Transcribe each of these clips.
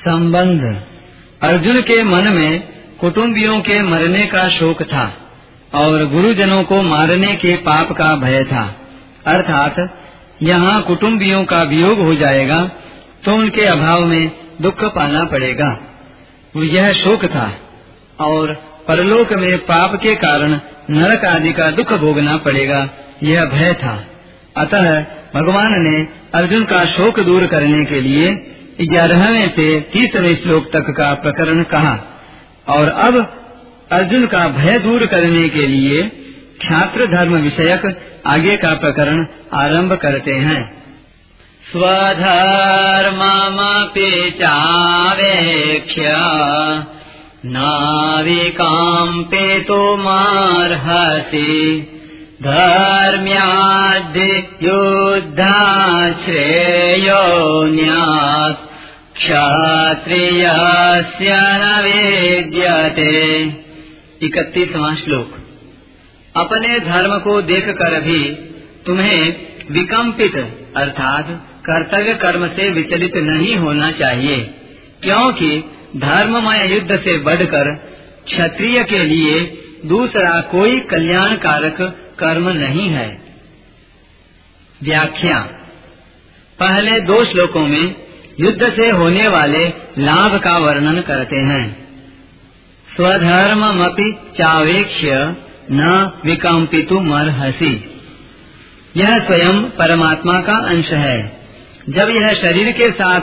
संबंध। अर्जुन के मन में कुटुंबियों के मरने का शोक था और गुरुजनों को मारने के पाप का भय था। अर्थात, यहाँ कुटुंबियों का वियोग हो जाएगा तो उनके अभाव में दुख पाना पड़ेगा। यह शोक था और परलोक में पाप के कारण नरक आदि का दुख भोगना पड़ेगा, यह भय था। अतः भगवान ने अर्जुन का शोक दूर करने के लिए ग्यारहवें से तीसवें श्लोक तक का प्रकरण कहा। और अब अर्जुन का भय दूर करने के लिए छात्र धर्म विषयक आगे का प्रकरण आरंभ करते हैं। स्वधर्ममपि चावेक्ष्य नाविकाम्पेतुमर्हसि धर्म्याद्य युद्धाश्रेयोऽन्यात् क्षत्रियस्य न इकतीसवां श्लोक। अपने धर्म को देख कर भी तुम्हें विकम्पित अर्थात कर्तव्य कर्म से विचलित नहीं होना चाहिए, क्योंकि धर्ममय युद्ध से बढ़कर क्षत्रिय के लिए दूसरा कोई कल्याणकारक कर्म नहीं है। व्याख्या। पहले दो श्लोकों में युद्ध से होने वाले लाभ का वर्णन करते हैं। स्वधर्ममपि चावेक्ष्य न विकम्पितु मरहसी यह स्वयं परमात्मा का अंश है। जब यह शरीर के साथ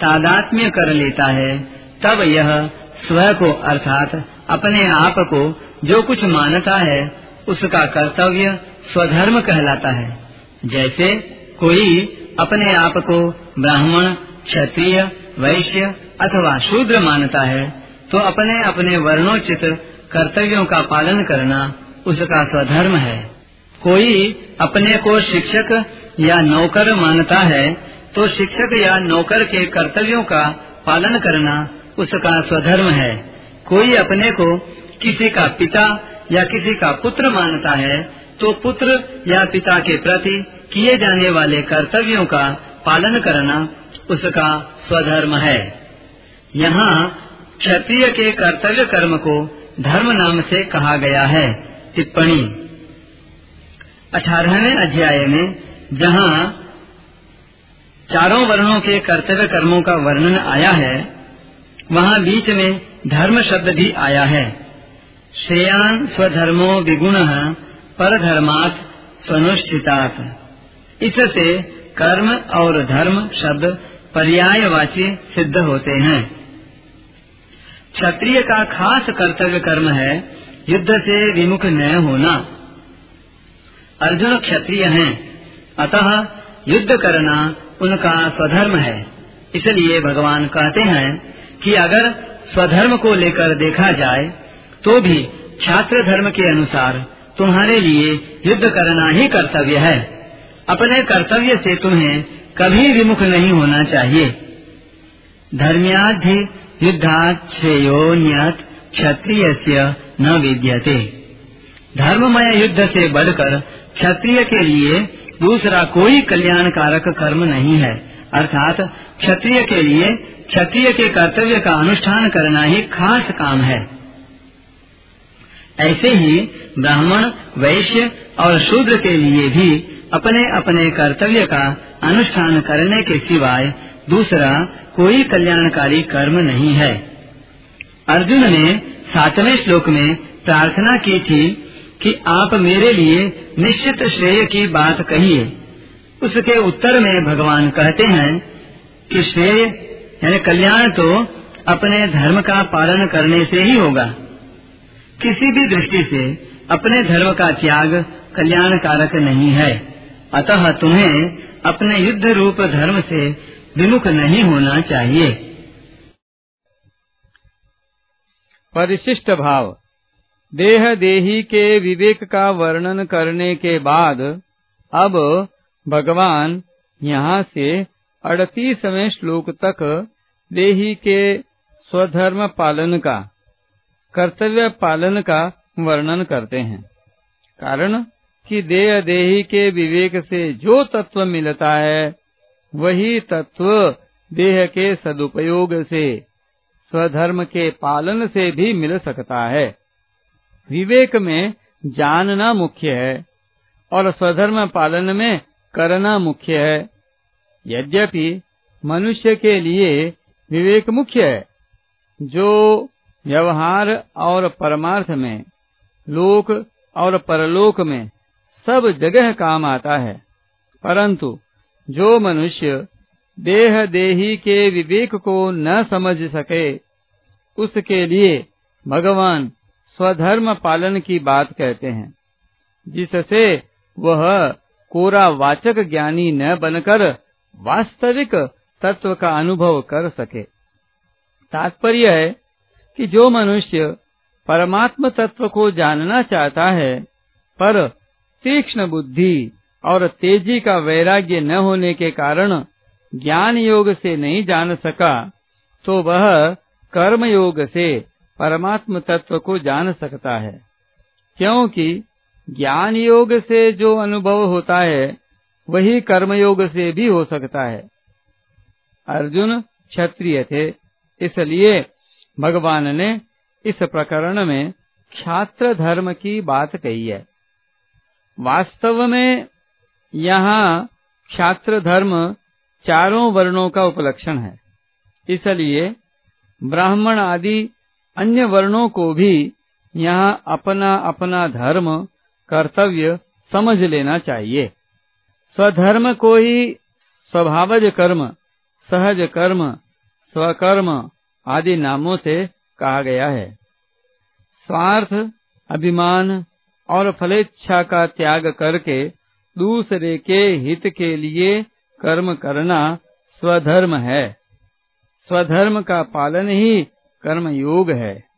तादात्म्य कर लेता है, तब यह स्व को अर्थात अपने आप को जो कुछ मानता है उसका कर्तव्य स्वधर्म कहलाता है। जैसे कोई अपने आप को ब्राह्मण, क्षत्रिय, वैश्य अथवा शूद्र मानता है तो अपने अपने वर्णोचित कर्तव्यों का पालन करना उसका स्वधर्म है। कोई अपने को शिक्षक या नौकर मानता है तो शिक्षक या नौकर के कर्तव्यों का पालन करना उसका स्वधर्म है। कोई अपने को किसी का पिता या किसी का पुत्र मानता है तो पुत्र या पिता के प्रति किए जाने वाले कर्तव्यों का पालन करना उसका स्वधर्म है। यहाँ क्षत्रिय के कर्तव्य कर्म को धर्म नाम से कहा गया है। टिप्पणी। अठारहवें अध्याय में जहाँ चारों वर्णों के कर्तव्य कर्मों का वर्णन आया है, वहाँ बीच में धर्म शब्द भी आया है। श्रेयान स्वधर्मो विगुण पर धर्मात स्वनुष्ठितात। इससे कर्म और धर्म शब्द पर्यायवाची सिद्ध होते हैं। क्षत्रिय का खास कर्तव्य कर्म है युद्ध से विमुख न होना। अर्जुन क्षत्रिय हैं, अतः युद्ध करना उनका स्वधर्म है। इसलिए भगवान कहते हैं कि अगर स्वधर्म को लेकर देखा जाए तो भी छात्र धर्म के अनुसार तुम्हारे लिए युद्ध करना ही कर्तव्य है। अपने कर्तव्य से तुम्हें कभी विमुख नहीं होना चाहिए। धर्म्याधि युद्धात श्रेयोन्यत क्षत्रिय न विद्यते। धर्ममय युद्ध से बढ़कर क्षत्रिय के लिए दूसरा कोई कल्याणकारक कर्म नहीं है। अर्थात क्षत्रिय के लिए क्षत्रिय के कर्तव्य का अनुष्ठान करना ही खास काम है। ऐसे ही ब्राह्मण, वैश्य और शूद्र के लिए भी अपने अपने कर्तव्य का अनुष्ठान करने के सिवाय दूसरा कोई कल्याणकारी कर्म नहीं है। अर्जुन ने सातवें श्लोक में प्रार्थना की थी कि आप मेरे लिए निश्चित श्रेय की बात कहिए। उसके उत्तर में भगवान कहते हैं कि श्रेय, यानी कल्याण तो अपने धर्म का पालन करने से ही होगा। किसी भी दृष्टि से अपने धर्म का त्याग कल्याणकारक नहीं है। अतः तुम्हें अपने युद्ध रूप धर्म से विमुख नहीं होना चाहिए। परिशिष्ट भाव। देह देही के विवेक का वर्णन करने के बाद अब भगवान यहाँ से अड़तीसवें श्लोक तक देही के स्वधर्म पालन का कर्तव्य पालन का वर्णन करते हैं। कारण कि देह देही के विवेक से जो तत्व मिलता है, वही तत्व देह के सदुपयोग से, स्वधर्म के पालन से भी मिल सकता है। विवेक में जानना मुख्य है और स्वधर्म पालन में करना मुख्य है। यद्यपि मनुष्य के लिए विवेक मुख्य है, जो व्यवहार और परमार्थ में, लोक और परलोक में सब जगह काम आता है। परंतु जो मनुष्य देह देही के विवेक को न समझ सके, उसके लिए भगवान स्वधर्म पालन की बात कहते हैं, जिससे वह कोरा वाचक ज्ञानी न बनकर वास्तविक तत्व का अनुभव कर सके। तात्पर्य है कि जो मनुष्य परमात्म तत्व को जानना चाहता है, पर तीक्ष्ण बुद्धि और तेज़ी का वैराग्य न होने के कारण ज्ञान योग से नहीं जान सका तो वह कर्म योग से परमात्म तत्व को जान सकता है। क्योंकि ज्ञान योग से जो अनुभव होता है, वही कर्म योग से भी हो सकता है। अर्जुन क्षत्रिय थे, इसलिए भगवान ने इस प्रकरण में छात्र धर्म की बात कही है। वास्तव में यहाँ छात्र धर्म चारों वर्णों का उपलक्षण है। इसलिए ब्राह्मण आदि अन्य वर्णों को भी यहाँ अपना अपना धर्म, कर्तव्य समझ लेना चाहिए। स्वधर्म को ही स्वभावज कर्म, सहज कर्म, स्वकर्म आदि नामों से कहा गया है। स्वार्थ, अभिमान और फलेच्छा का त्याग करके दूसरे के हित के लिए कर्म करना स्वधर्म है। स्वधर्म का पालन ही कर्म योग है।